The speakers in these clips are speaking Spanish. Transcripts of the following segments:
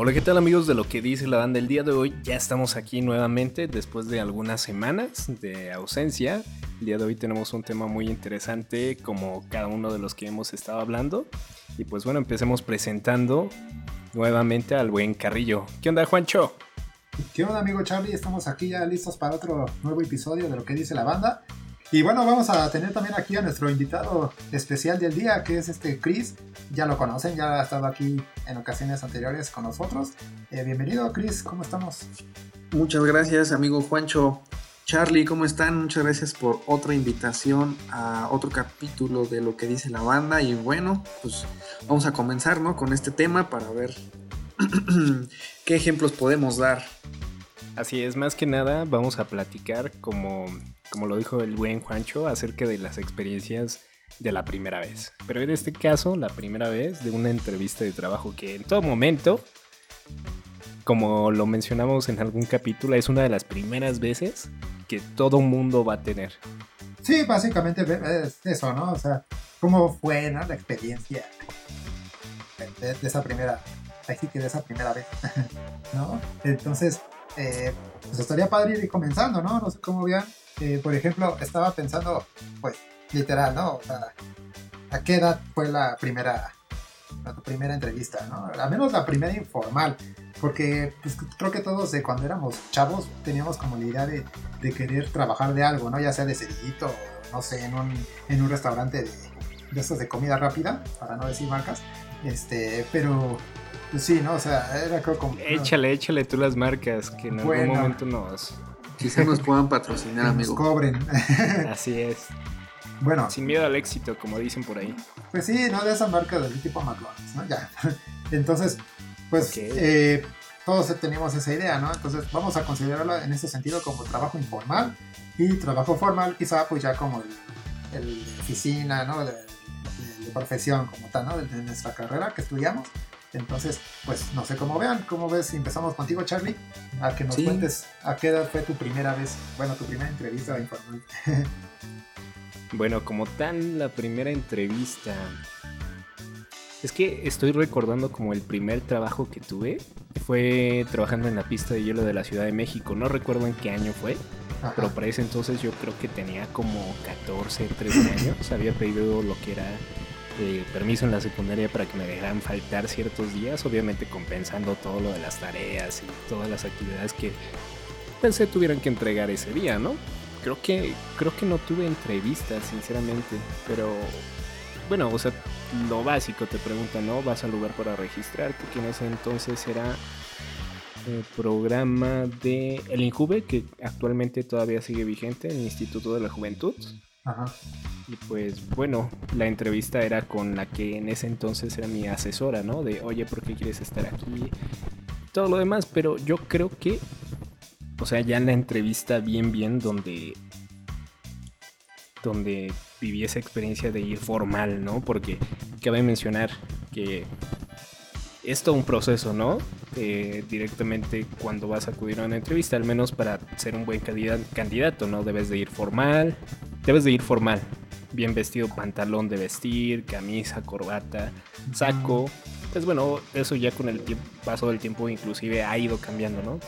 Hola, ¿qué tal amigos de lo que dice la banda? El día de hoy ya estamos aquí nuevamente después de algunas semanas de ausencia. El día de hoy tenemos un tema muy interesante como cada uno de los que hemos estado hablando. Y pues bueno, empecemos presentando nuevamente al buen Carrillo. ¿Qué onda, Juancho? ¿Qué onda, amigo Charlie? Estamos aquí ya listos para otro nuevo episodio de lo que dice la banda. Y bueno, vamos a tener también aquí a nuestro invitado especial del día, que es este Chris. Ya lo conocen, ya ha estado aquí en ocasiones anteriores con nosotros. Eh, bienvenido, Chris, ¿cómo estamos? Muchas gracias, amigo Juancho. Charlie, ¿cómo están? Muchas gracias por otra invitación a otro capítulo de lo que dice la banda. Y bueno, pues vamos a comenzar ¿no? con este tema para ver qué ejemplos podemos dar. Así es, más que nada vamos a platicar como como lo dijo el buen Juancho, acerca de las experiencias de la primera vez. Pero en este caso, la primera vez de una entrevista de trabajo que en todo momento, como lo mencionamos en algún capítulo, es una de las primeras veces que todo mundo va a tener. Sí, básicamente es eso, ¿no? O sea, ¿cómo fue la experiencia de, esa primera, así que de esa primera vez, ¿no? Entonces, eh, pues estaría padre ir comenzando, ¿no? No sé cómo vean eh, por ejemplo, estaba pensando, pues, literal, ¿no? O sea, ¿a qué edad fue la primera, la primera entrevista, ¿no? Al menos la primera informal, porque pues, creo que todos de cuando éramos chavos teníamos como la idea de, querer trabajar de algo, ¿no? Ya sea de cerillito o, no sé, en un, en un restaurante de, de estos de comida rápida, para no decir marcas, este, pero... Pues sí, ¿no? O sea, era como... Échale, échale tú las marcas, que en algún momento nos, Quizá nos puedan patrocinar, amigo. Nos cobren. Así es. Bueno. Sin miedo al éxito, como dicen por ahí. Pues sí, no de esa marca del tipo McDonald's, ¿no? Ya. Entonces, pues eh, todos teníamos esa idea, ¿no? Entonces vamos a considerarla en ese sentido como trabajo informal y trabajo formal, quizá pues ya como el, oficina, ¿no? De, profesión como tal, ¿no? de nuestra carrera que estudiamos. Entonces, pues no sé cómo vean, cómo ves, empezamos contigo Charlie, a que nos cuentes a qué edad fue tu primera vez, bueno, tu primera entrevista informal. bueno, como tal, la primera entrevista... Es que estoy recordando como el primer trabajo que tuve fue trabajando en la pista de hielo de la Ciudad de México. No recuerdo en qué año fue, pero para ese entonces yo creo que tenía como 14, 13 años. Había pedido lo que era permiso en la secundaria para que me dejaran faltar ciertos días, obviamente compensando todo lo de las tareas y todas las actividades que pensé tuvieran que entregar ese día, ¿no? Creo que, creo que no tuve entrevistas, sinceramente, pero bueno, o sea, lo básico te preguntan, ¿no? Vas al lugar para registrarte, que en ese entonces era el programa de El Injuve, que actualmente todavía sigue vigente, el Instituto de la Juventud. Ajá. Y pues bueno, la entrevista era con la que en ese entonces era mi asesora, ¿no? De, oye, ¿por qué quieres estar aquí? Todo lo demás, pero yo creo que, o sea, ya en la entrevista bien, bien, donde, donde viví esa experiencia de ir formal, ¿no? Porque cabe mencionar que es todo un proceso, ¿no? Eh, directamente cuando vas a acudir a una entrevista, al menos para ser un buen candidato, ¿no? Debes de ir formal, debes de ir formal, bien vestido, pantalón de vestir, camisa, corbata, saco. Pues bueno, eso ya con el paso del tiempo inclusive ha ido cambiando, ¿no?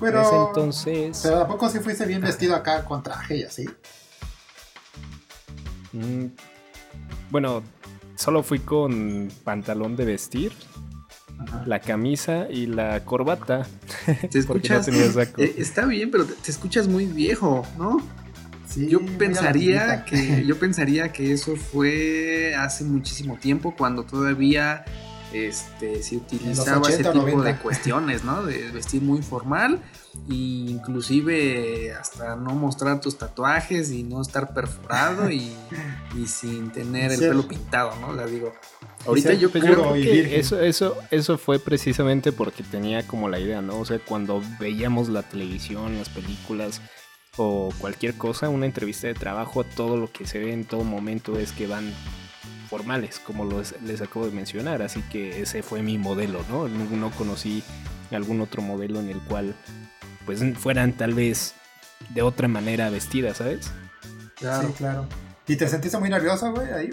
Pero, entonces... Pero ¿a poco si fuiste bien vestido acá con traje y así? Mm, bueno, solo fui con pantalón de vestir, la camisa y la corbata. ¿Te escuchas? Eh, está bien, pero te escuchas muy viejo, ¿no? Yo pensaría que yo pensaría que eso fue hace muchísimo tiempo cuando todavía este se utilizaba ese tipo de cuestiones, ¿no? De vestir muy formal e inclusive hasta no mostrar tus tatuajes y no estar perforado y, sin tener el pelo pintado, ¿no? La digo. Ahorita yo creo que eso, eso, eso fue precisamente porque tenía como la idea, ¿no? O sea, cuando veíamos la televisión, las películas, o cualquier cosa, una entrevista de trabajo, todo lo que se ve en todo momento es que van formales, como les acabo de mencionar, así que ese fue mi modelo, ¿no? No conocí algún otro modelo en el cual pues fueran tal vez de otra manera vestidas, ¿sabes? Claro, sí, claro. ¿Y te sentiste muy nervioso, güey, ahí?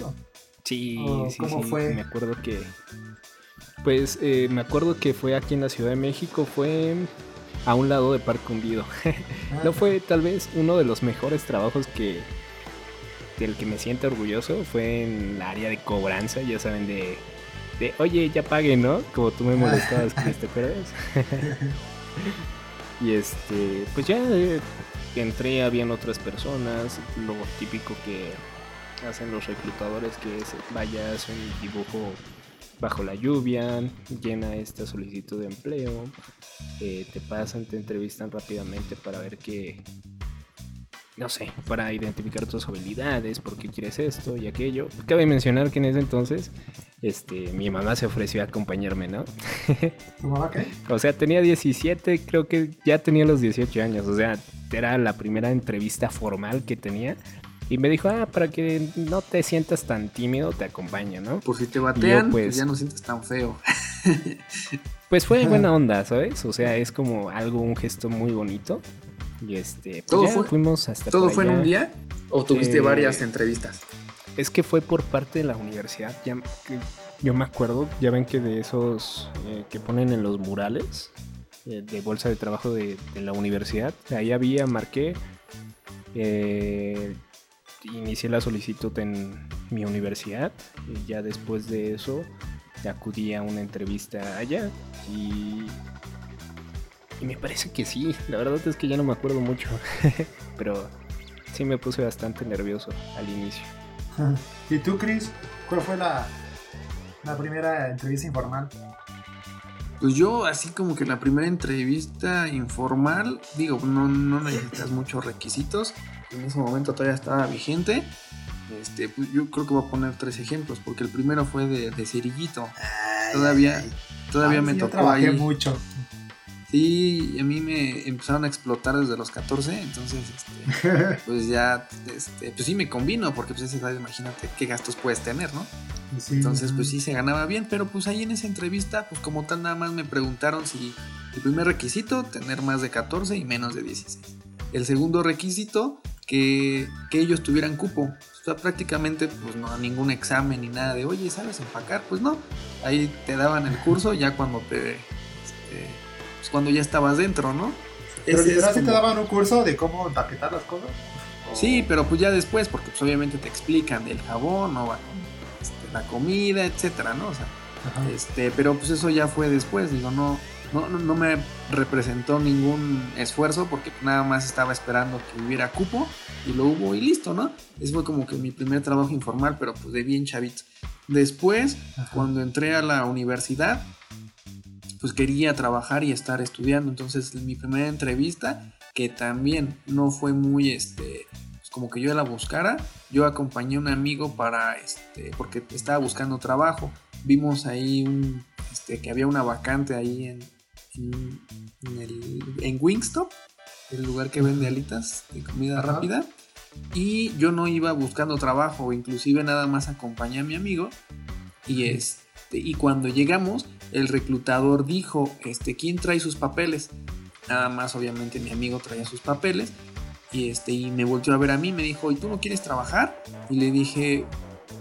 Sí, sí, sí. Fue? Me acuerdo que Pues eh, me acuerdo que fue aquí en la Ciudad de México, fue a un lado de Parque Hundido. no ah. fue tal vez uno de los mejores trabajos que del que me siento orgulloso, fue en la área de cobranza, ya saben, de, de oye, ya pague, ¿no? Como tú me molestabas, Chris, ¿te acuerdas? y este, pues ya eh, entré, habían otras personas, lo típico que hacen los reclutadores, que es vayas un dibujo bajo la lluvia, llena esta solicitud de empleo, eh, te pasan, te entrevistan rápidamente para ver qué, no sé, para identificar tus habilidades, por qué quieres esto y aquello. Cabe mencionar que en ese entonces, este, mi mamá se ofreció a acompañarme, ¿no? ¿Tu mamá qué? o sea, tenía 17, creo que ya tenía los 18 años, o sea, era la primera entrevista formal que tenía. Y me dijo, ah, para que no te sientas tan tímido, te acompaño, ¿no? Por si te batean, pues, pues, ya no sientes tan feo. pues fue buena onda, ¿sabes? O sea, es como algo, un gesto muy bonito. Y este, pues ¿Todo fue, fuimos hasta ¿Todo fue en un día? ¿O tuviste eh, varias entrevistas? Es que fue por parte de la universidad. Ya, yo me acuerdo, ya ven que de esos eh, que ponen en los murales eh, de bolsa de trabajo de, de, la universidad, ahí había, marqué inicié la solicitud en mi universidad y ya después de eso acudí a una entrevista allá y, y me parece que sí, la verdad es que ya no me acuerdo mucho, pero sí me puse bastante nervioso al inicio. ¿Y tú, Chris? ¿Cuál fue la, la primera entrevista informal? Pues yo, así como que la primera entrevista informal, digo, no, no necesitas muchos requisitos en ese momento todavía estaba vigente. Este, pues yo creo que voy a poner tres ejemplos, porque el primero fue de, de Cerillito. todavía todavía me tocó ahí. mucho. Sí, a mí me empezaron a explotar desde los 14, entonces, este, pues ya, este, pues sí me convino, porque pues esa imagínate qué gastos puedes tener, ¿no? entonces, pues sí se ganaba bien, pero pues ahí en esa entrevista, pues como tal nada más me preguntaron si el primer requisito, tener más de 14 y menos de 16. El segundo requisito, que, ellos tuvieran cupo. O sea, prácticamente pues no ningún examen ni nada de, oye, ¿sabes empacar? Pues no, ahí te daban el curso ya cuando te, este, pues cuando ya estabas dentro, ¿no? Pero literal te daban un curso de cómo empaquetar las cosas. Sí, pero pues ya después, porque pues obviamente te explican del jabón, o este, la comida, etcétera, ¿no? O sea, este, pero pues eso ya fue después, digo, no, no, no, me representó ningún esfuerzo porque nada más estaba esperando que hubiera cupo y lo hubo y listo, ¿no? Ese fue como que mi primer trabajo informal, pero pues de bien chavito. Después, cuando entré a la universidad, pues quería trabajar y estar estudiando. Entonces, mi primera entrevista, que también no fue muy, este, pues como que yo la buscara, yo acompañé a un amigo para, este, porque estaba buscando trabajo. Vimos ahí un, este, que había una vacante ahí en, en, el, en Wingstop, el lugar que vende alitas de comida rápida. Y yo no iba buscando trabajo, inclusive nada más acompañé a mi amigo. Y, este, y cuando llegamos, el reclutador dijo, este, ¿quién trae sus papeles? Nada más, obviamente, mi amigo traía sus papeles. Y, este, y me volvió a ver a mí, me dijo, ¿y tú no quieres trabajar? Y le dije,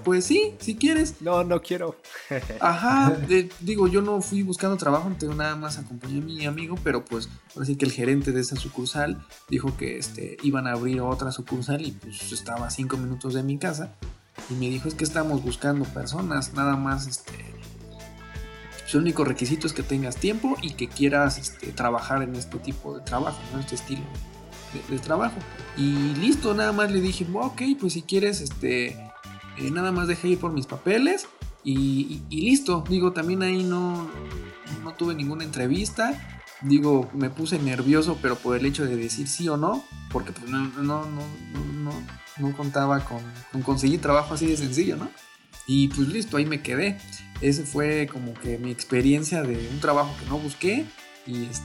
pues sí, si quieres. No, no quiero. Ajá, digo, yo no fui buscando trabajo, tengo nada más acompañé a mi amigo, pero pues así que el gerente de esa sucursal dijo que este, iban a abrir otra sucursal y pues estaba a cinco minutos de mi casa y me dijo es que estamos buscando personas, nada más este... Su único requisito es que tengas tiempo y que quieras este, trabajar en este tipo de trabajo, en este estilo de, trabajo. Y listo, nada más le dije, ok, pues si quieres, este, eh, nada más dejé ir por mis papeles y, listo. Digo, también ahí no, no tuve ninguna entrevista. Digo, me puse nervioso, pero por el hecho de decir sí o no, porque pues no, no, no, no, contaba con, conseguir trabajo así de sencillo, ¿no? Y pues listo, ahí me quedé. Ese fue como que mi experiencia de un trabajo que no busqué y, este,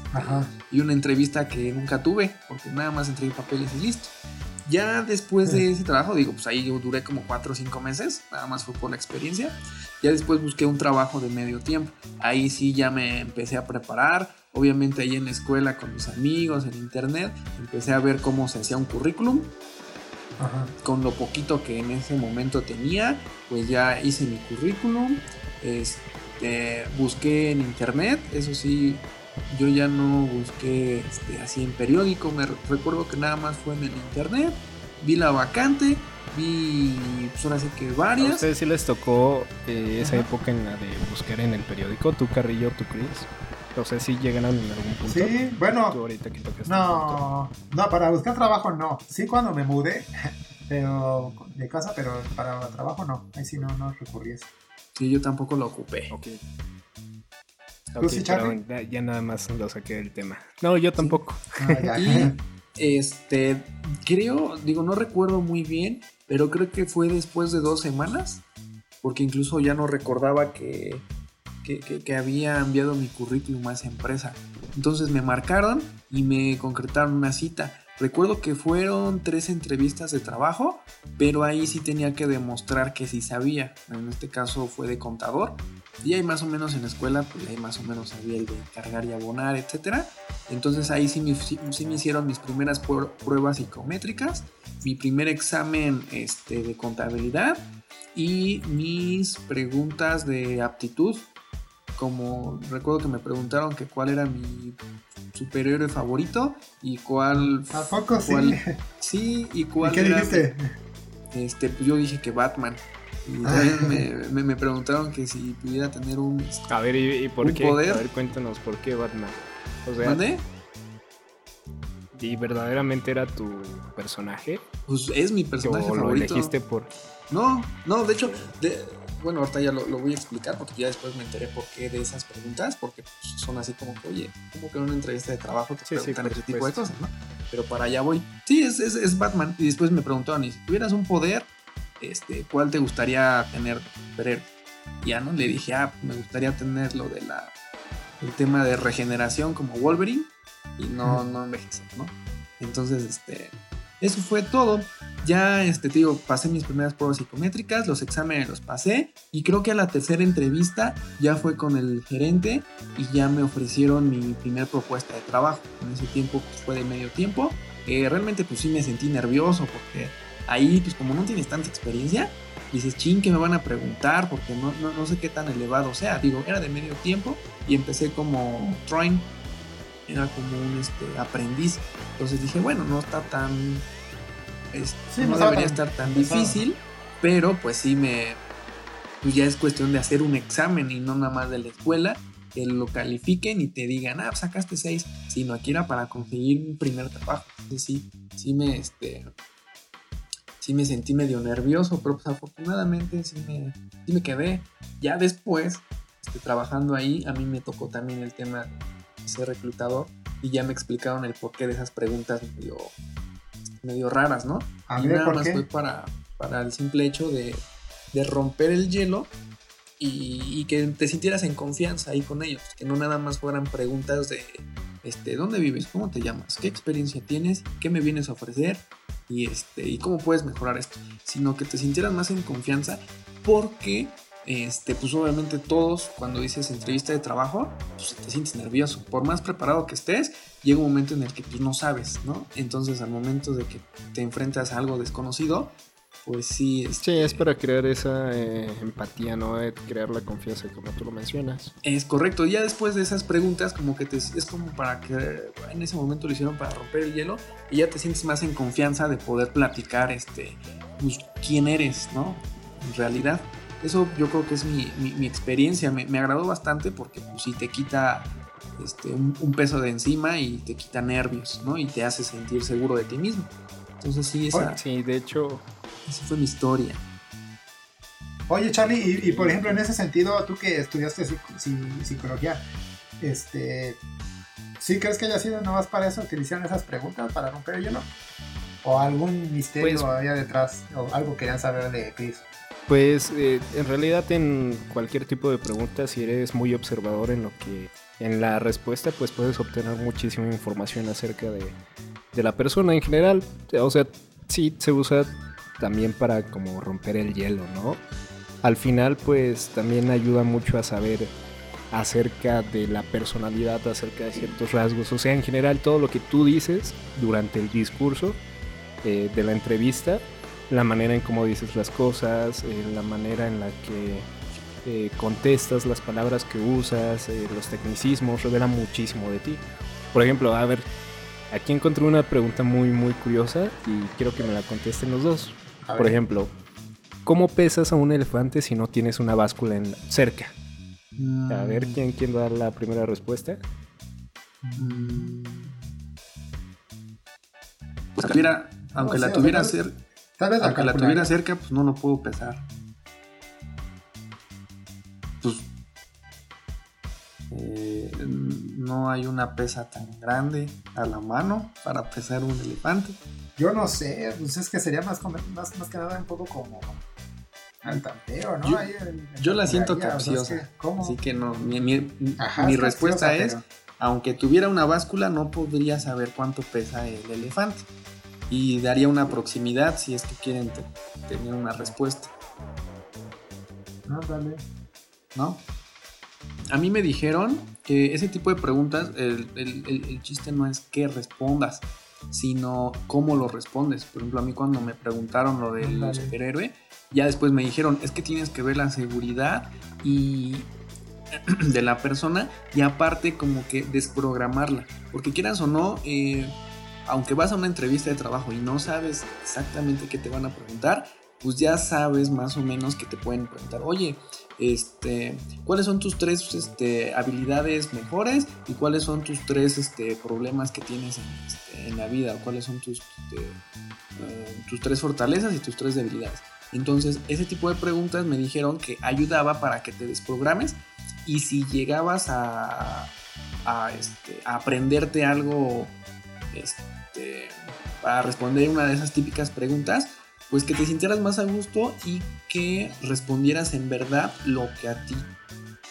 y una entrevista que nunca tuve, porque nada más entregué papeles y listo. Ya después de ese trabajo, digo, pues ahí yo duré como 4 o 5 meses, nada más fue por la experiencia. Ya después busqué un trabajo de medio tiempo. Ahí sí ya me empecé a preparar. Obviamente ahí en la escuela con mis amigos, en internet, empecé a ver cómo se hacía un currículum. con lo poquito que en ese momento tenía, pues ya hice mi currículum, este, busqué en internet, eso sí, yo ya no busqué este, así en periódico, me recuerdo que nada más fue en el internet, vi la vacante, vi pues ahora sí que varias. ¿A ustedes sí les tocó eh, esa época en la de buscar en el periódico, tú Carrillo, tú Chris? O sea, sí llegan en algún punto. Sí, bueno. no, no, para buscar trabajo no. Sí, cuando me mudé, pero de casa, pero para trabajo no. Ahí sí no, no recurrí eso. Sí, yo tampoco lo ocupé. Ok. ya nada más lo saqué del tema. No, yo tampoco. Ah, y este, creo, digo, no recuerdo muy bien, pero creo que fue después de dos semanas, porque incluso ya no recordaba que que, había enviado mi currículum a esa empresa. Entonces me marcaron y me concretaron una cita. Recuerdo que fueron tres entrevistas de trabajo, pero ahí sí tenía que demostrar que sí sabía. En este caso fue de contador. Y ahí más o menos en la escuela, pues ahí más o menos sabía el de cargar y abonar, etc. Entonces ahí sí me, hicieron mis primeras pruebas psicométricas, mi primer examen este, de contabilidad y mis preguntas de aptitud como recuerdo que me preguntaron que cuál era mi superhéroe favorito y cuál... ¿A poco sí? Sí, y cuál... qué dijiste? Este, pues yo dije que Batman. Y ah. me, me, preguntaron que si pudiera tener un... A ver, ¿y, por qué? Poder. A ver, cuéntanos, ¿por qué Batman? O sea, ¿Dónde? ¿Y verdaderamente era tu personaje? Pues es mi personaje ¿O favorito. lo elegiste por...? No, no, de hecho, de, bueno, ahorita ya lo, voy a explicar porque ya después me enteré por qué de esas preguntas, porque pues, son así como que, oye, como que en una entrevista de trabajo te preguntan ese tipo de cosas, ¿no? Pero para allá voy. Sí, es, es, Batman. Y después me preguntaron, y si tuvieras un poder, este, ¿cuál te gustaría tener? Pero ya no le dije, ah, me gustaría tener lo de la el tema de regeneración como Wolverine y no, no envejecer, ¿no? Entonces, este, eso fue todo. Ya, este, te digo, pasé mis primeras pruebas psicométricas, los exámenes los pasé y creo que a la tercera entrevista ya fue con el gerente y ya me ofrecieron mi primer propuesta de trabajo. En ese tiempo pues, fue de medio tiempo. Eh, realmente pues sí me sentí nervioso porque ahí pues como no tienes tanta experiencia, dices, ching, que me van a preguntar porque no, no, sé qué tan elevado sea. Digo, era de medio tiempo y empecé como trying era como un este, aprendiz. Entonces dije, bueno, no está tan. No debería estar tan difícil, pero pues sí me. Pues ya es cuestión de hacer un examen y no nada más de la escuela, que lo califiquen y te digan, ah, sacaste seis, sino aquí era para conseguir un primer trabajo. Entonces sí, sí me, este, sí me sentí medio nervioso, pero pues afortunadamente sí me, sí me quedé. Ya después, este, trabajando ahí, a mí me tocó también el tema ser reclutador y ya me explicaron el porqué de esas preguntas medio, medio raras, ¿no? y nada más fue para, para el simple hecho de, de romper el hielo y, que te sintieras en confianza ahí con ellos, que no nada más fueran preguntas de este, ¿dónde vives? ¿Cómo te llamas? ¿Qué experiencia tienes? ¿Qué me vienes a ofrecer? Y, este, y cómo puedes mejorar esto, sino que te sintieras más en confianza porque este, pues obviamente todos cuando dices entrevista de trabajo, pues te sientes nervioso. Por más preparado que estés, llega un momento en el que pues, no sabes, ¿no? Entonces al momento de que te enfrentas a algo desconocido, pues sí. Este, sí, es para crear esa eh, empatía, ¿no? crear la confianza como tú lo mencionas. Es correcto. Ya después de esas preguntas, como que te, es como para que en ese momento lo hicieron para romper el hielo y ya te sientes más en confianza de poder platicar, este, pues, quién eres, ¿no? En realidad. Eso yo creo que es mi, mi, experiencia. Me, me, agradó bastante porque pues, sí te quita este, un, peso de encima y te quita nervios, ¿no? Y te hace sentir seguro de ti mismo. Entonces sí, esa, sí, de hecho... Esa fue mi historia. Oye, Charlie, y, por ejemplo, en ese sentido, tú que estudiaste psicología, este, ¿sí crees que haya sido más para eso que hicieron esas preguntas para romper el hielo? ¿O algún misterio pues había detrás? ¿O algo querían saber de Chris? Pues eh, en realidad en cualquier tipo de pregunta, si eres muy observador en lo que en la respuesta, pues puedes obtener muchísima información acerca de, de la persona en general. O sea, sí se usa también para como romper el hielo, ¿no? Al final, pues también ayuda mucho a saber acerca de la personalidad, acerca de ciertos rasgos. O sea, en general todo lo que tú dices durante el discurso eh, de la entrevista, la manera en cómo dices las cosas, eh, la manera en la que eh, contestas, las palabras que usas, los tecnicismos, revela muchísimo de ti. Por ejemplo, a ver, aquí encontré una pregunta muy, muy curiosa y quiero que me la contesten los dos. Por ejemplo, ¿cómo pesas a un elefante si no tienes una báscula en cerca? A ver, mm. ¿quién, quién da la primera respuesta? Mm. Pues, aunque la tuviera cerca, aunque la tuviera cerca, pues no lo puedo pesar. Pues eh, no hay una pesa tan grande a la mano para pesar un elefante. Yo no sé, pues es que sería más, más, más que nada un poco como al tanteo, ¿no? Yo, la siento capciosa. así que no, mi, respuesta es, aunque tuviera una báscula, no podría saber cuánto pesa el elefante. Y daría una proximidad si es que quieren tener una respuesta. No, dale. ¿No? A mí me dijeron que ese tipo de preguntas, el, chiste no es que respondas, sino cómo lo respondes. Por ejemplo, a mí cuando me preguntaron lo del superhéroe, ya después me dijeron, es que tienes que ver la seguridad y de la persona y aparte como que desprogramarla. Porque quieras o no, eh, aunque vas a una entrevista de trabajo y no sabes exactamente qué te van a preguntar, pues ya sabes más o menos que te pueden preguntar, oye, este, ¿cuáles son tus tres este, habilidades mejores y cuáles son tus tres este, problemas que tienes en, este, la vida? ¿Cuáles son tus, eh, tus tres fortalezas y tus tres debilidades? Entonces, ese tipo de preguntas me dijeron que ayudaba para que te desprogrames y si llegabas a, aprenderte algo para responder una de esas típicas preguntas, pues que te sintieras más a gusto y que respondieras en verdad lo que a ti,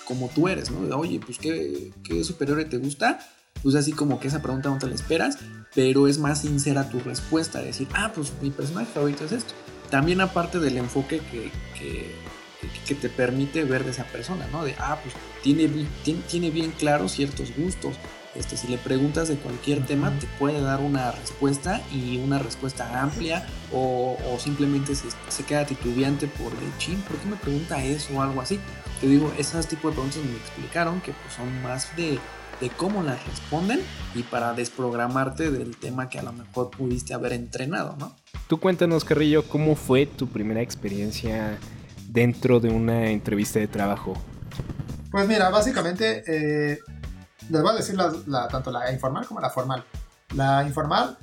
como tú eres, ¿no? Oye, pues qué, qué superior te gusta, pues así como que esa pregunta no te la esperas, pero es más sincera tu respuesta, decir, ah, pues mi personaje favorito es esto. También aparte del enfoque que, que, te permite ver de esa persona, ¿no? De, ah, pues tiene, tiene, bien claros ciertos gustos, este, si le preguntas de cualquier tema, te puede dar una respuesta y una respuesta amplia o, simplemente se, queda titubeante por el chin, ¿por qué me pregunta eso o algo así? Te digo, esos tipos de preguntas me explicaron que pues, son más de, de cómo las responden y para desprogramarte del tema que a lo mejor pudiste haber entrenado, ¿no? Tú cuéntanos, Carrillo, ¿cómo fue tu primera experiencia dentro de una entrevista de trabajo? Pues mira, básicamente eh, les voy a decir la, tanto la informal como la formal. La informal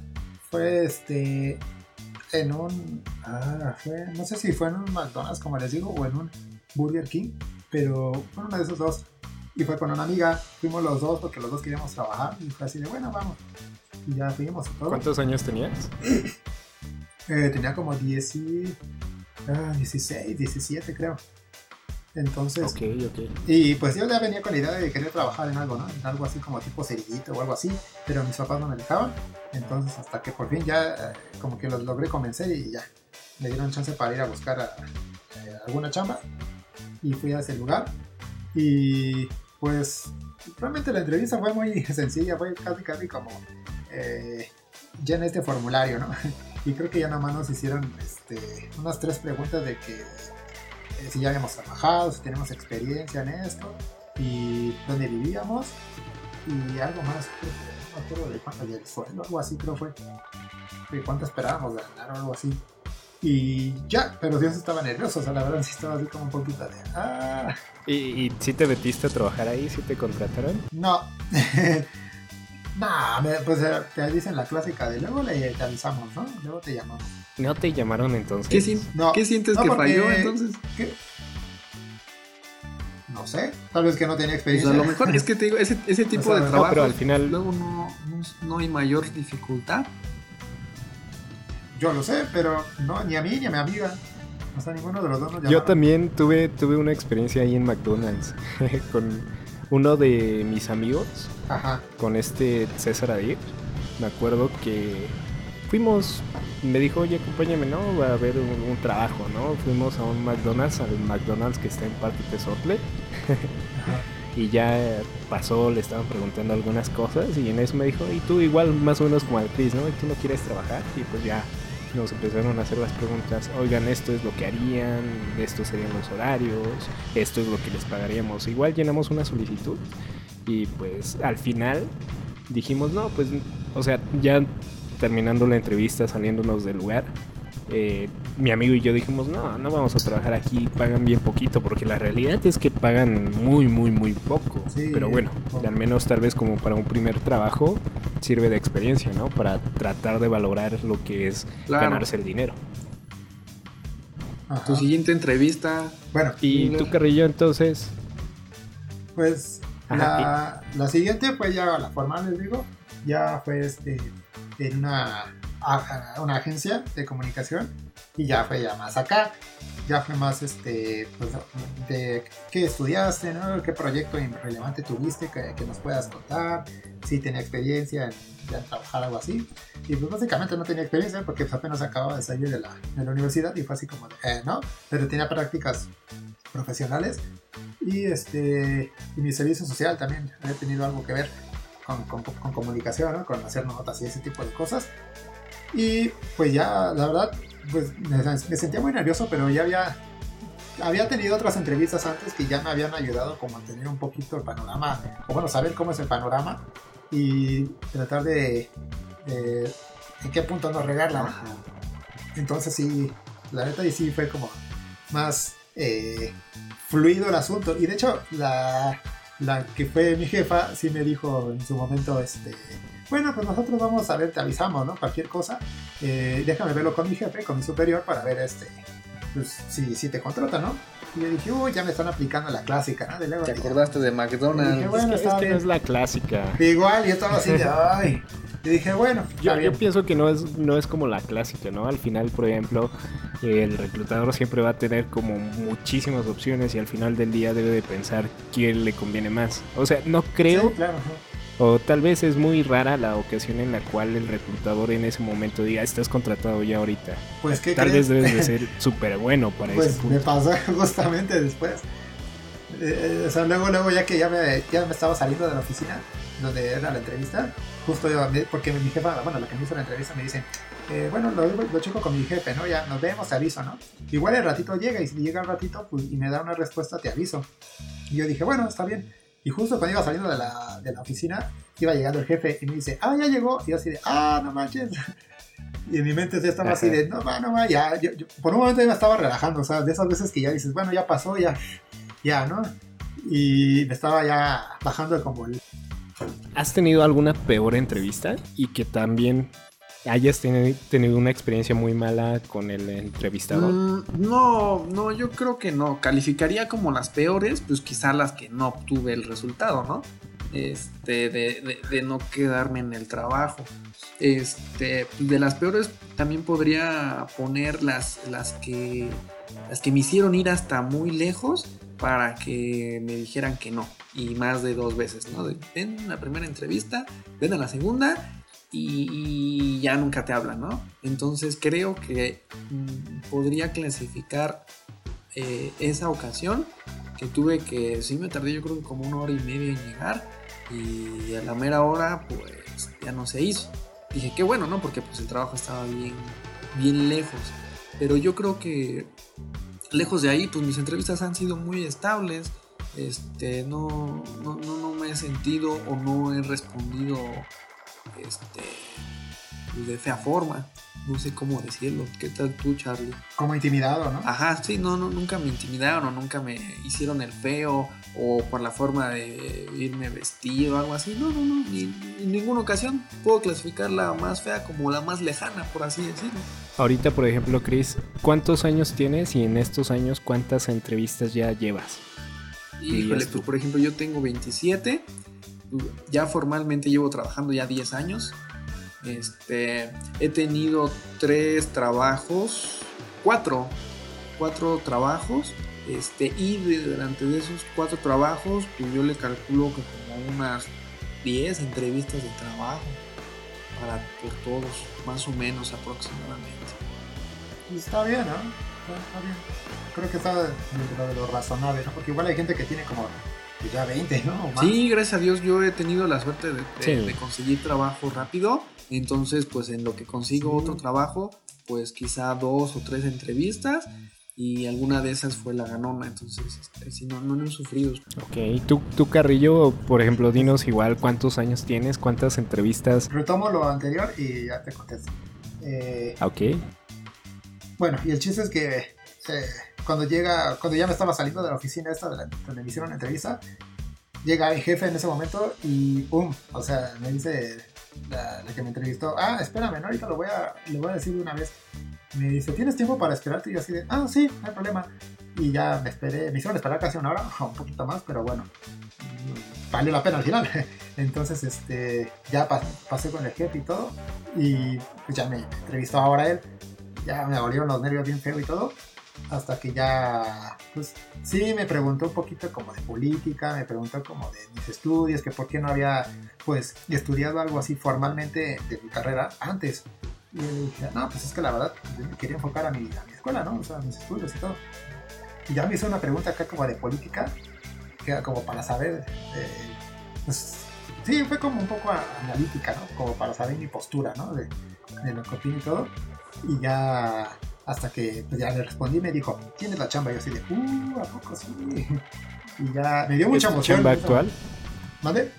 fue este en un ah, no sé si fue en un McDonald's como les digo o en un Burger King, pero fue uno de esos dos. Y fue con una amiga, fuimos los dos porque los dos queríamos trabajar y fue así de bueno, vamos. Y ya fuimos. ¿Cuántos años tenías? Eh, tenía como 10 16, 17 creo. Entonces. Y pues yo ya venía con la idea de querer trabajar en algo, ¿no? En algo así como tipo cerillito o algo así, pero mis papás no me dejaban. Entonces, hasta que por fin ya, eh, como que los logré convencer y ya. Me dieron chance para ir a buscar eh, alguna chamba. Y fui a ese lugar. Y pues, realmente la entrevista fue muy sencilla, fue casi, casi como. Eh, ya en este formulario, ¿no? Y creo que ya nada más nos hicieron este, unas tres preguntas de que si ya habíamos trabajado, si tenemos experiencia en esto y dónde vivíamos y algo más, no me acuerdo de cuánto el sueldo, algo así creo fue, de cuánto esperábamos ganar o algo así. Y ya, pero Dios estaba nervioso, o sea, la verdad sí estaba así como un poquito de... Ah. ¿Y, ¿Y si te metiste a trabajar ahí? ¿Si te contrataron? No. no, pues eh, te dicen la clásica de luego le avisamos, ¿no? Luego te llamamos. ¿No te llamaron entonces? ¿Qué, ¿Qué sientes que falló entonces? No sé, tal vez que no tenía experiencia. a lo mejor es que te digo, ese, ese tipo de trabajo. pero al final. Luego no, no, hay mayor dificultad. Yo lo sé, pero no, ni a mí ni a mi amiga. O sea, ninguno de los dos nos Yo también tuve, tuve una experiencia ahí en McDonald's con uno de mis amigos. Ajá. Con este César Adir. Me acuerdo que fuimos, me dijo, oye, acompáñame, ¿no? Va a haber un, trabajo, ¿no? Fuimos a un McDonald's, al McDonald's que está en Parque Tesotle. y ya pasó, le estaban preguntando algunas cosas y en eso me dijo, y tú igual más o menos como al Chris, ¿no? ¿Y tú no quieres trabajar? Y pues ya nos empezaron a hacer las preguntas, oigan, esto es lo que harían, estos serían los horarios, esto es lo que les pagaríamos. Igual llenamos una solicitud y pues al final dijimos, no, pues, o sea, ya terminando la entrevista, saliéndonos del lugar, eh, mi amigo y yo dijimos, no, no vamos a trabajar aquí, pagan bien poquito, porque la realidad es que pagan muy, muy, muy poco. Pero bueno, al menos tal vez como para un primer trabajo sirve de experiencia, ¿no? Para tratar de valorar lo que es ganarse el dinero. Tu siguiente entrevista. Bueno, y tu Carrillo, entonces. Pues la, la, siguiente fue ya la formal, les digo. Ya fue este, en una a, una agencia de comunicación y ya fue ya más acá, ya fue más este, pues, de qué estudiaste, ¿no? qué proyecto relevante tuviste que, nos puedas contar, si tenía experiencia en, trabajar algo así. Y pues básicamente no tenía experiencia porque apenas acababa de salir de la, de la universidad y fue así como, eh, ¿no? Pero tenía prácticas profesionales y este y mi servicio social también había tenido algo que ver con, con, con comunicación, ¿no? con hacer notas y ese tipo de cosas. Y pues ya, la verdad, pues me, sentía muy nervioso, pero ya había, había tenido otras entrevistas antes que ya me habían ayudado como a tener un poquito el panorama, o bueno, saber cómo es el panorama y tratar de, en qué punto no regarla. Entonces sí, la neta y sí fue como más eh, fluido el asunto. Y de hecho, la, la que fue mi jefa sí me dijo en su momento, este bueno, pues nosotros vamos a ver, te avisamos, ¿no? Cualquier cosa, eh, déjame verlo con mi jefe, con mi superior, para ver este, pues, si, si te contrata, ¿no? Y yo dije, uy, ya me están aplicando la clásica, ¿no? De ¿Te acordaste de McDonald's? Dije, bueno, es que, no es la clásica. Igual, yo estaba así de, ay. Y dije, bueno, yo, yo, pienso que no es, no es como la clásica, ¿no? Al final, por ejemplo, el reclutador siempre va a tener como muchísimas opciones y al final del día debe de pensar quién le conviene más. O sea, no creo sí, claro. O tal vez es muy rara la ocasión en la cual el reclutador en ese momento diga, estás contratado ya ahorita. Pues que Tal vez debes de ser súper bueno para pues ese punto. Me pasó justamente después. Eh, o sea, luego, luego ya que ya me, ya me estaba saliendo de la oficina donde era la entrevista, justo yo, porque mi jefa, bueno, la que me hizo la entrevista me dice, eh, bueno, lo, lo chico con mi jefe, ¿no? Ya nos vemos, te aviso, ¿no? Igual el ratito llega y si llega el ratito pues, y me da una respuesta, te aviso. Y yo dije, bueno, está bien. Y justo cuando iba saliendo de la, de la oficina, iba llegando el jefe y me dice, ah, ya llegó. Y yo así de, ah, no manches. Y en mi mente ya estaba así de, no va, no va, ya. por un momento ya me estaba relajando, o sea, de esas veces que ya dices, bueno, ya pasó, ya, ya, ¿no? Y me estaba ya bajando como el... ¿Has tenido alguna peor entrevista? Y que también hayas tenido una experiencia muy mala con el entrevistador? Mm, no, no, yo creo que no. Calificaría como las peores, pues quizá las que no obtuve el resultado, ¿no? Este, de, no quedarme en el trabajo. Este, de las peores también podría poner las, las que las que me hicieron ir hasta muy lejos para que me dijeran que no. Y más de dos veces, ¿no? ven la primera entrevista, ven a la segunda y, ya nunca te hablan, ¿no? Entonces creo que mm, podría clasificar eh, esa ocasión que tuve que, sí me tardé yo creo que como una hora y media en llegar y a la mera hora pues ya no se hizo. Dije, qué bueno, ¿no? Porque pues el trabajo estaba bien, bien lejos. Pero yo creo que lejos de ahí, pues mis entrevistas han sido muy estables. Este, no, no, no, no me he sentido o no he respondido este, pues, de fea forma. No sé cómo decirlo. ¿Qué tal tú, Charlie? Como intimidado, ¿no? Ajá, sí, no, no, nunca me intimidaron o nunca me hicieron el feo o por la forma de irme vestido o algo así. No, no, no, en ninguna ocasión puedo clasificar la más fea como la más lejana, por así decirlo. Ahorita, por ejemplo, Chris, ¿cuántos años tienes y en estos años cuántas entrevistas ya llevas? Híjole, pues por ejemplo, yo tengo 27 ya formalmente llevo trabajando ya 10 años. Este, he tenido tres trabajos, cuatro, cuatro trabajos. Este, y durante de esos cuatro trabajos, pues yo le calculo que como unas 10 entrevistas de trabajo para por todos, más o menos aproximadamente. Está bien, ¿no? Está, bien. Creo que está dentro de lo razonable, ¿no? Porque igual hay gente que tiene como pues ya 20, ¿no? Sí, gracias a Dios yo he tenido la suerte de, conseguir trabajo rápido. Entonces, pues en lo que consigo otro trabajo, pues quizá dos o tres entrevistas y alguna de esas fue la ganona, entonces este, si no, no, he sufrido. Ok, ¿Tú, tú Carrillo, por ejemplo, dinos igual cuántos años tienes, cuántas entrevistas. Retomo lo anterior y ya te contesto. Eh, ok. Bueno, y el chiste es que eh, cuando llega, cuando ya me estaba saliendo de la oficina esta donde me hicieron la entrevista, llega el jefe en ese momento y ¡pum! O sea, me dice la, que me entrevistó, ah, espérame, no, ahorita lo voy a, le voy a decir de una vez me dice, ¿tienes tiempo para esperarte? Y yo así de, ah, sí, no hay problema. Y ya me esperé, me hicieron esperar casi una hora, un poquito más, pero bueno, valió la pena al final. Entonces, este, ya pasé con el jefe y todo, y pues ya me entrevistó ahora él. Ya me volvieron los nervios bien feo y todo, hasta que ya, pues sí, me preguntó un poquito como de política, me preguntó como de mis estudios, que por qué no había, pues, estudiado algo así formalmente de mi carrera antes. Y yo le dije, no, pues es que la verdad yo quería enfocar a mi, a mi escuela, ¿no? O sea, a mis estudios y todo. Y ya me hizo una pregunta acá como de política, que era como para saber, eh, pues, sí, fue como un poco analítica, ¿no? Como para saber mi postura, ¿no? De, de lo que opino y todo. Y ya hasta que pues ya le respondí me dijo, ¿tienes la chamba? Y yo así de, uh, ¿a poco sí? Y ya me dio mucha emoción. ¿Es tu chamba actual? ¿Mande?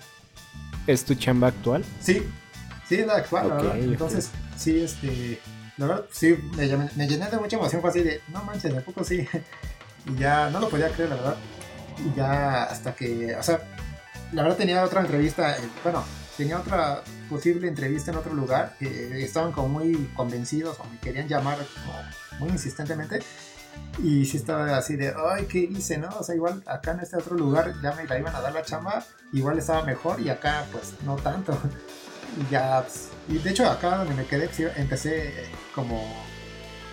¿Es tu chamba actual? Sí, sí, es la actual, ¿verdad? Entonces, sí, este, la verdad, sí, me, llené de mucha emoción, fue así de, no manches, de poco sí, y ya no lo podía creer, la verdad, y ya hasta que, o sea, la verdad tenía otra entrevista, bueno, tenía otra posible entrevista en otro lugar, que estaban como muy convencidos o me querían llamar muy insistentemente, y sí estaba así de, ay, ¿qué hice, no? O sea, igual acá en este otro lugar ya me la iban a dar la chamba, igual estaba mejor y acá pues no tanto. Y ya, pues, y de hecho acá donde me quedé, empecé como,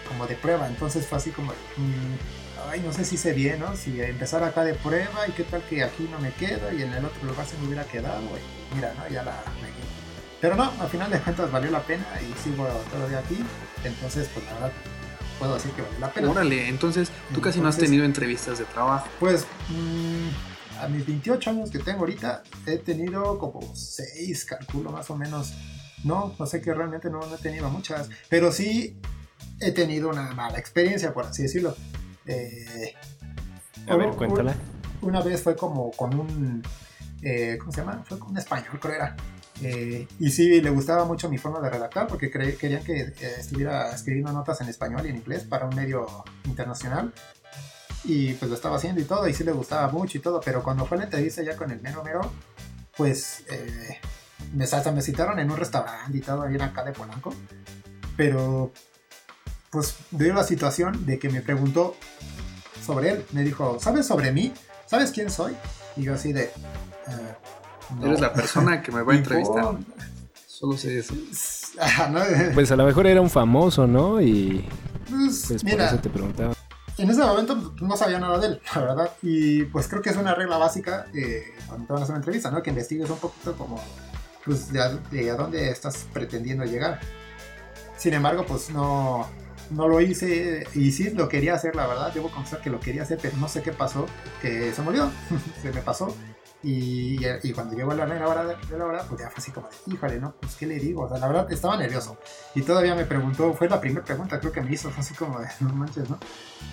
como de prueba, entonces fue así como, mm, ay, no sé si sé bien, ¿no? Si empezar acá de prueba y qué tal que aquí no me quedo y en el otro lugar se me hubiera quedado, y mira, ¿no? Ya la Pero no, al final de cuentas valió la pena y sigo todavía aquí, entonces pues la verdad puedo decir que valió la pena. Órale, entonces tú casi no has tenido entrevistas de trabajo. Pues... Mmm, a mis 28 años que tengo ahorita, he tenido como 6, calculo más o menos. No, no sé que realmente no, he tenido muchas, pero sí he tenido una mala experiencia, por así decirlo. Eh, a ver, cuéntala. una vez fue como con un, eh, ¿cómo se llama? Fue con un español, creo era. Eh, y sí, le gustaba mucho mi forma de redactar porque querían que estuviera escribiendo notas en español y en inglés para un medio internacional y pues lo estaba haciendo y todo, y sí le gustaba mucho y todo, pero cuando fue la entrevista ya con el mero mero, pues eh, me, me citaron en un restaurante y todo ahí acá de Polanco, pero pues dio la situación de que me preguntó sobre él, me dijo, ¿sabes sobre mí? ¿Sabes quién soy? Y yo así de... Eh, Eres la persona que me va a entrevistar. Solo sé eso. Pues a lo mejor era un famoso, ¿no? Y pues, pues por eso te preguntaba en ese momento pues, no sabía nada de él, la verdad. Y pues creo que es una regla básica eh, cuando te van a hacer una entrevista, ¿no? Que investigues un poquito como, pues, de a, dónde estás pretendiendo llegar. Sin embargo, pues no, no lo hice y sí lo quería hacer, la verdad. Debo confesar que lo quería hacer, pero no sé qué pasó, que se murió, se me pasó. Y, y, cuando llegó la hora de, la hora, pues ya fue así como, híjole, ¿no? Pues qué le digo, o sea, la verdad estaba nervioso. Y todavía me preguntó, fue la primera pregunta creo que me hizo, fue así como de, no manches, ¿no?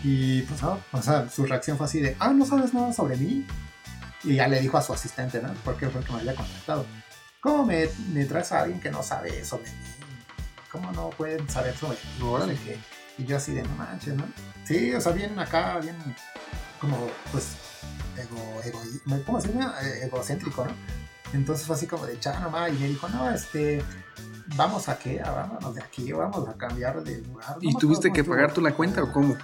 Y pues no, o sea, su reacción fue así de, ah, ¿no sabes nada sobre mí? Y ya le dijo a su asistente, ¿no? Porque fue el que me había contactado. ¿Cómo me, me traes a alguien que no sabe sobre mí? ¿Cómo no pueden saber sobre mí? Y yo así de, no manches, ¿no? Sí, o sea, bien acá, bien como, pues, ego, ego, ¿cómo se llama? Egocéntrico, ¿no? Entonces fue así como de chá nomás y me dijo, no, este, vamos a qué, vámonos de aquí, vamos a cambiar de lugar. ¿Y tuviste que pagar tú la cuenta o cómo?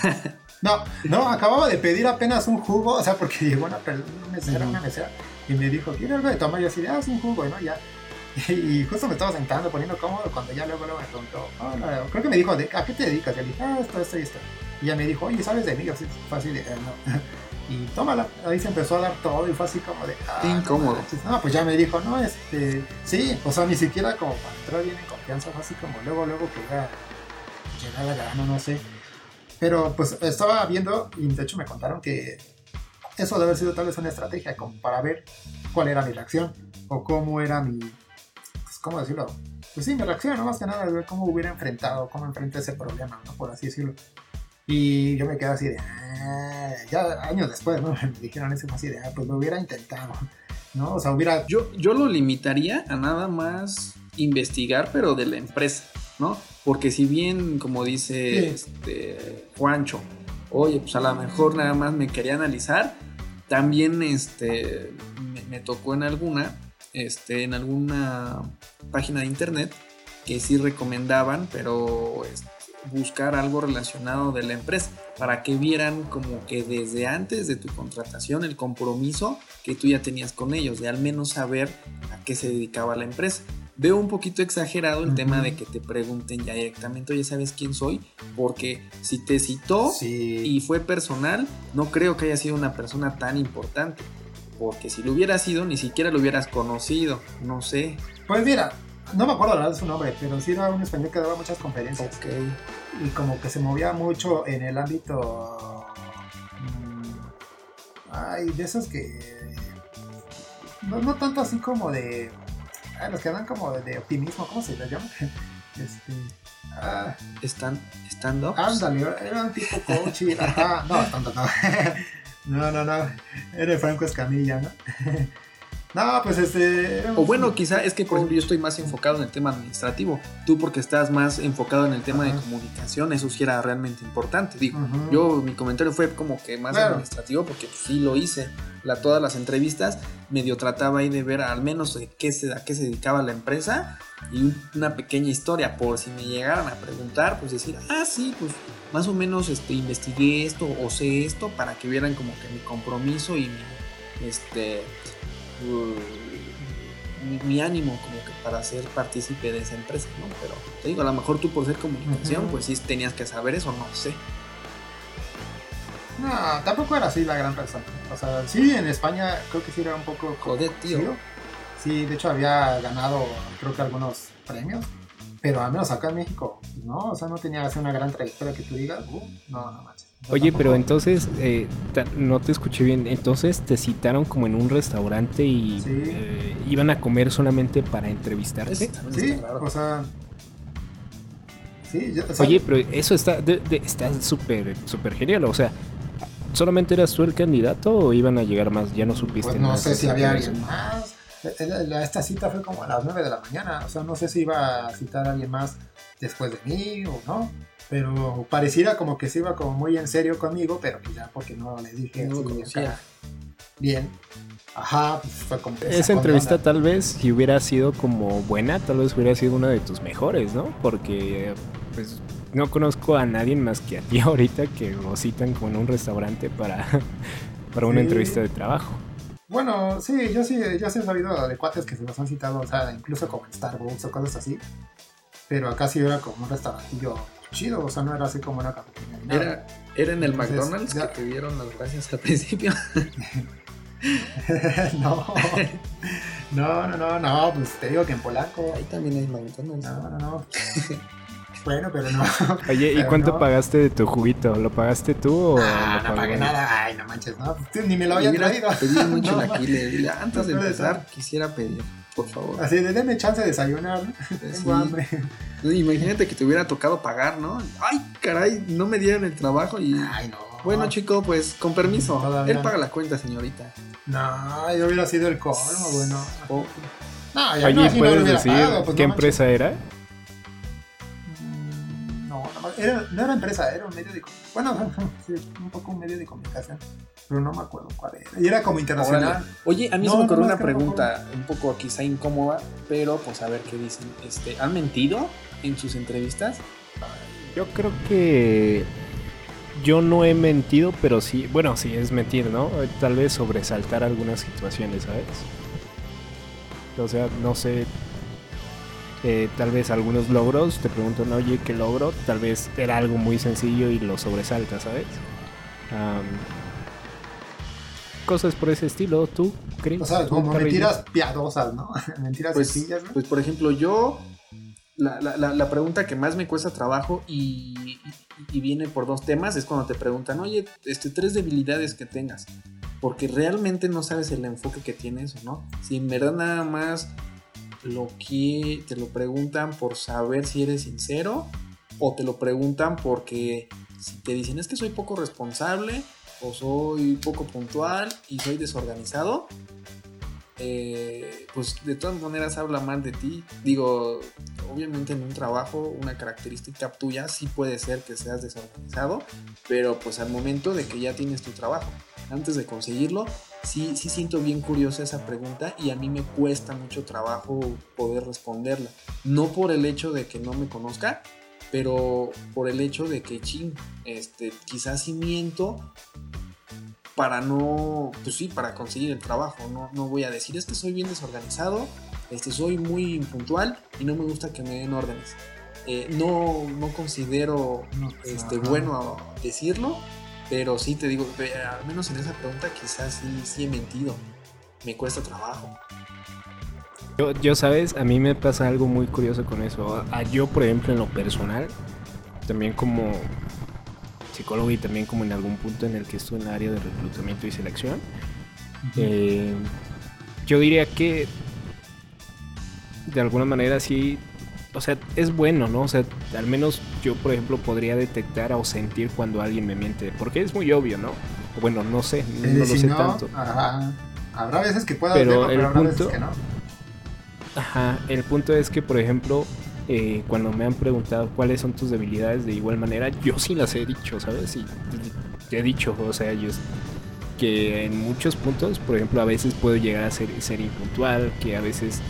no, no, acababa de pedir apenas un jugo, o sea, porque llegó una, mesera, una mesera, y me dijo, ¿quiere algo de tomar? Y yo así, ah, es un jugo, ¿no? Ya. Y justo me estaba sentando, poniendo cómodo, cuando ya luego, luego me preguntó, oh, creo que me dijo, ¿a qué te dedicas? Y le dije, ah, esto, esto y esto. Y ella me dijo, oye, ¿sabes de mí? Así, de, eh, no. y tómala. Ahí se empezó a dar todo y fue así como de. Ah, incómodo. No, pues ya me dijo, no, este. Sí, o sea, ni siquiera como para entrar bien en confianza, fue así como luego, luego que ya. Llegar la gana, no sé. Pero pues estaba viendo y de hecho me contaron que eso debe haber sido tal vez una estrategia como para ver cuál era mi reacción o cómo era mi, ¿cómo decirlo? Pues sí, mi reacción, ¿no? Más que nada, ver cómo hubiera enfrentado, cómo enfrenté ese problema, ¿no? Por así decirlo. Y yo me quedé así de, ah", ya años después, ¿no? Me dijeron eso así de, ah, pues lo hubiera intentado, ¿no? O sea, hubiera... Yo, yo lo limitaría a nada más investigar, pero de la empresa, ¿no? Porque si bien, como dice este, Juancho, oye, pues a lo mejor nada más me quería analizar, también este, me, tocó en alguna, este, en alguna página de internet que sí recomendaban, pero este, buscar algo relacionado de la empresa para que vieran como que desde antes de tu contratación el compromiso que tú ya tenías con ellos, de al menos saber a qué se dedicaba la empresa. Veo un poquito exagerado el tema de que te pregunten ya directamente, ya sabes quién soy, porque si te citó y fue personal, no creo que haya sido una persona tan importante. Porque si lo hubiera sido, ni siquiera lo hubieras conocido, no sé. Pues mira, no me acuerdo la verdad de su nombre, pero sí era un español que daba muchas conferencias. Y como que se movía mucho en el ámbito. Mm, ay, de esos que. No, no tanto así como de Ah, los que dan como de optimismo, ¿cómo se les llama? Este. Ah, ¿Stand, stand up? Ándale, era un tipo coach y. Ajá, no, tanto no. no, no, no. Era Franco Escamilla, ¿no? No, pues este. O bueno, quizá es que, por ejemplo, yo estoy más enfocado en el tema administrativo. Tú, porque estás más enfocado en el tema de comunicación, eso sí era realmente importante. Digo, yo, mi comentario fue como que más administrativo, porque pues, sí lo hice. La, todas las entrevistas, medio trataba ahí de ver al menos de qué se, a qué se dedicaba la empresa y una pequeña historia, por si me llegaran a preguntar, pues decir, ah, sí, pues más o menos este, investigué esto o sé esto para que vieran como que mi compromiso y mi. Este, mi, ánimo como que para ser partícipe de esa empresa, ¿no? Pero te digo, a lo mejor tú por ser comunicación, pues sí tenías que saber eso, no sé. No, tampoco era así la gran persona. O sea, sí, en España creo que sí era un poco... Joder, tío. Sí, de hecho había ganado creo que algunos premios, pero al menos acá en México, no, o sea, no tenía así una gran trayectoria que tú digas, uh, no, no manches. Oye, pero entonces, eh, no te escuché bien, entonces te citaron como en un restaurante y eh, iban a comer solamente para entrevistarte. Sí, o sea... Sí, Oye, pero eso está está súper súper genial, o sea, ¿solamente eras tú el candidato o iban a llegar más? Ya no supiste. Pues no sé si había alguien más. Esta cita fue como a las 9 de la mañana, o sea, no sé si iba a citar a alguien más después de mí o no pero pareciera como que se iba como muy en serio conmigo, pero ya porque no le dije no bien. Ajá, pues fue como Esa entrevista tal vez si hubiera sido como buena, tal vez hubiera sido una de tus mejores, ¿no? Porque pues no conozco a nadie más que a ti ahorita que lo citan como en un restaurante para, para una entrevista de trabajo. Bueno, sí, yo sí, yo sí he sabido de cuates que se los han citado, o sea, incluso como en Starbucks o cosas así. Pero acá sí era como un restaurantillo chido, o sea, no era así como una cafetería. Era, era en el McDonald's que te dieron las gracias al principio. no, no, no, no, no, pues te digo que en Polanco. Ahí también hay McDonald's. No, no, no. Bueno, pero no. Oye, ¿y cuánto pagaste de tu juguito? ¿Lo pagaste tú o ah, no pagué nada? Ay, no manches, no. Pues, ni me lo había traído. Pedí mucho no, Dile, antes de empezar, quisiera pedir por favor. Así de denme chance de desayunar, Tengo hambre. Imagínate que te hubiera tocado pagar, ¿no? Ay, caray, no me dieron el trabajo y. Ay, no. Bueno, chico, pues con permiso. Él paga la cuenta, señorita. No, yo hubiera sido el colmo, bueno. Oh. No, ya Oye, ¿puedes decir pues qué empresa era? No, era, no era empresa, era un medio de Bueno, sí, un poco un medio de comunicación pero no me acuerdo cuál era. Y era como internacional. Oye, a mí se me ocurrió una pregunta un poco quizá incómoda, pero pues a ver qué dicen. Este, ¿Han mentido en sus entrevistas? Yo creo que yo no he mentido, pero sí, bueno, sí es mentir, ¿no? Tal vez sobresaltar algunas situaciones, ¿sabes? O sea, no sé, eh, tal vez algunos logros, te preguntan, oye, ¿qué logro? Tal vez era algo muy sencillo y lo sobresalta, ¿sabes? cosas por ese estilo, ¿tú crees? O sea, como mentiras piadosas, ¿no? mentiras pues, sencillas, Pues por ejemplo, yo, la, la, la, pregunta que más me cuesta trabajo y, y, viene por dos temas es cuando te preguntan, oye, este, tres debilidades que tengas. porque realmente no sabes el enfoque que tiene eso, ¿no? Si en verdad nada más lo que te lo preguntan por saber si eres sincero o te lo preguntan porque si te dicen es que soy poco responsable o soy poco puntual y soy desorganizado, eh, pues de todas maneras habla mal de ti. Digo, obviamente en un trabajo una característica tuya sí puede ser que seas desorganizado, pero pues al momento de que ya tienes tu trabajo, antes de conseguirlo, sí, sí siento bien curiosa esa pregunta y a mí me cuesta mucho trabajo poder responderla. No por el hecho de que no me conozca, pero por el hecho de que, ching, este, quizás sí miento para no, pues sí, para conseguir el trabajo. No, no voy a decir, es que soy bien desorganizado, este, soy muy impuntual y no me gusta que me den órdenes. Eh, no, no considero este, bueno decirlo, pero sí te digo, al menos en esa pregunta quizás sí, sí he mentido. Me cuesta trabajo. Yo, yo, sabes, a mí me pasa algo muy curioso con eso. A, yo, por ejemplo, en lo personal, también como psicólogo y también como en algún punto en el que estuve en el área de reclutamiento y selección, eh, yo diría que de alguna manera sí o sea, es bueno, ¿no? O sea, al menos yo, por ejemplo, podría detectar o sentir cuando alguien me miente, porque es muy obvio, ¿no? Bueno, no sé, no, lo sé tanto. Habrá veces que pueda pero, pero habrá veces que no. Ajá, el punto es que, por ejemplo, eh, cuando me han preguntado cuáles son tus debilidades, de igual manera, yo sí las he dicho, ¿sabes? Y he dicho, o sea, yo que en muchos puntos, por ejemplo, a veces puedo llegar a ser, ser impuntual, que a veces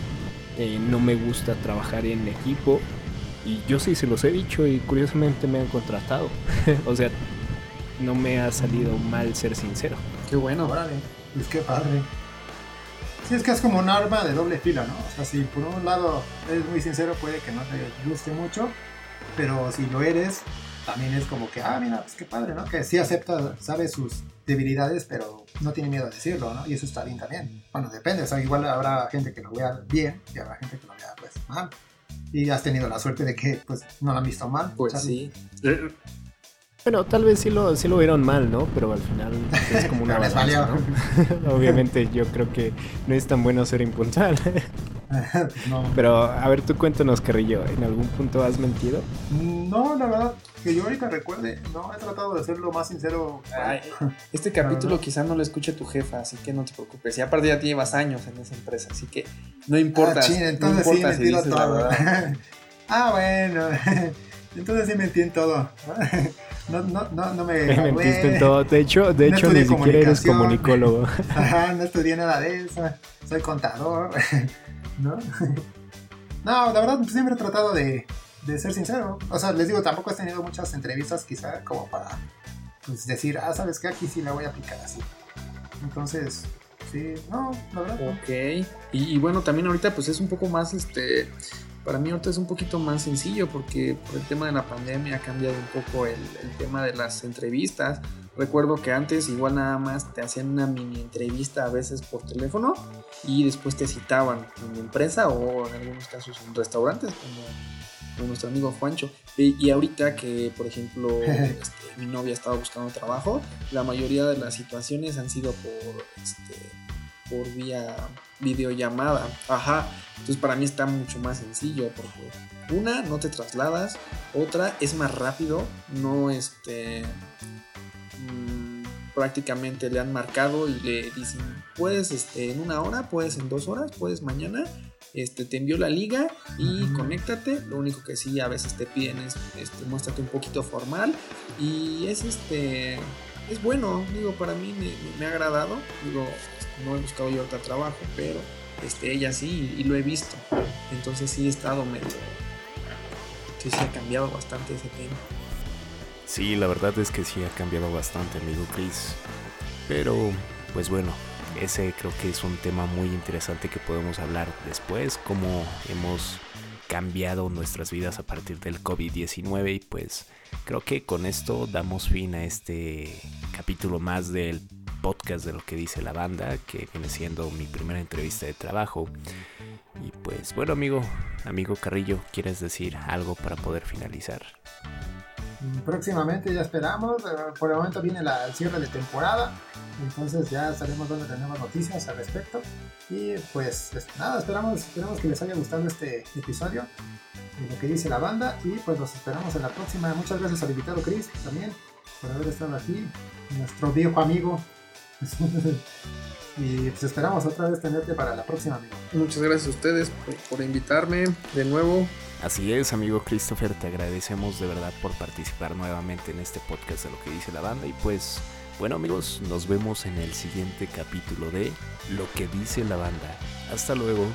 eh, no me gusta trabajar en equipo y yo sí se los he dicho y curiosamente me han contratado. o sea, no me ha salido mal ser sincero. Qué bueno. Órale, es que padre. Sí, es que es como un arma de doble fila, ¿no? O sea, si por un lado eres muy sincero, puede que no te guste mucho, pero si lo eres, también es como que, ah, mira, pues qué padre, ¿no? Que sí acepta, sabe sus debilidades, pero no tiene miedo a decirlo, ¿no? Y eso está bien también. Bueno, depende, o sea, igual habrá gente que lo vea bien y habrá gente que lo vea, pues, mal. Y has tenido la suerte de que, pues, no lo han visto mal. Pues sí. Bueno, tal vez sí lo, sí lo vieron mal, ¿no? Pero al final es como una balanza, ¿no? Obviamente yo creo que no es tan bueno ser impuntual. Pero, a ver, tú cuéntanos, Carrillo, ¿en algún punto has mentido? No, la verdad, que yo ahorita recuerde, no, he tratado de ser lo más sincero. este capítulo quizá no lo escuche tu jefa, así que no te preocupes. Y aparte ya llevas años en esa empresa, así que no importa. Ah, entonces sí, si todo. ah, bueno. Entonces sí mentí en todo. No, no, no, no me. Mentiste en todo. De hecho, de hecho ni siquiera eres comunicólogo. Ajá, no estudié nada de eso. Soy contador. ¿No? No, la verdad siempre he tratado de, de ser sincero. O sea, les digo, tampoco he tenido muchas entrevistas quizá como para pues, decir, ah, ¿sabes qué? Aquí sí la voy a aplicar así. Entonces, sí, no, la verdad. Ok. Y, bueno, también ahorita pues es un poco más, este, para mí ahorita es un poquito más sencillo porque por el tema de la pandemia ha cambiado un poco el, el tema de las entrevistas. Recuerdo que antes igual nada más te hacían una mini entrevista a veces por teléfono y después te citaban en la empresa o en algunos casos en restaurantes como nuestro amigo Juancho. Y, ahorita que, por ejemplo, este, mi novia estaba buscando trabajo, la mayoría de las situaciones han sido por, este, por vía videollamada. Ajá. Entonces para mí está mucho más sencillo porque una, no te trasladas, otra, es más rápido, no este... Mm, prácticamente le han marcado y le dicen, puedes este, en una hora, puedes en dos horas, puedes mañana este, te envió la liga y conéctate. Lo único que sí a veces te piden es, este, muéstrate un poquito formal y es este, es bueno, digo, para mí me, ha agradado. Digo, no he buscado yo otro trabajo, pero este, ella sí y, lo he visto. Entonces sí he estado medio, sí, sí ha cambiado bastante ese tema. Sí, la verdad es que sí ha cambiado bastante, amigo Chris. Pero, pues bueno, ese creo que es un tema muy interesante que podemos hablar después, cómo hemos cambiado nuestras vidas a partir del COVID-19 y pues creo que con esto damos fin a este capítulo más del podcast de lo que dice la banda, que viene siendo mi primera entrevista de trabajo. Y pues bueno amigo, amigo Carrillo, ¿quieres decir algo para poder finalizar? próximamente ya esperamos. Eh, por el momento viene el cierre de temporada. Entonces ya estaremos dando nuevas noticias al respecto. Y pues nada, esperamos, esperamos que les haya gustado este episodio de lo que dice la banda. Y pues los esperamos en la próxima. Muchas gracias al invitado Chris también por haber estado aquí. Nuestro viejo amigo. y pues esperamos otra vez tenerte para la próxima, amigo. Muchas gracias a ustedes por invitarme de nuevo. Así es, amigo Christopher, te agradecemos de verdad por participar nuevamente en este podcast de lo que dice la banda. Y pues, bueno amigos, nos vemos en el siguiente capítulo de Lo que dice la banda. Hasta luego.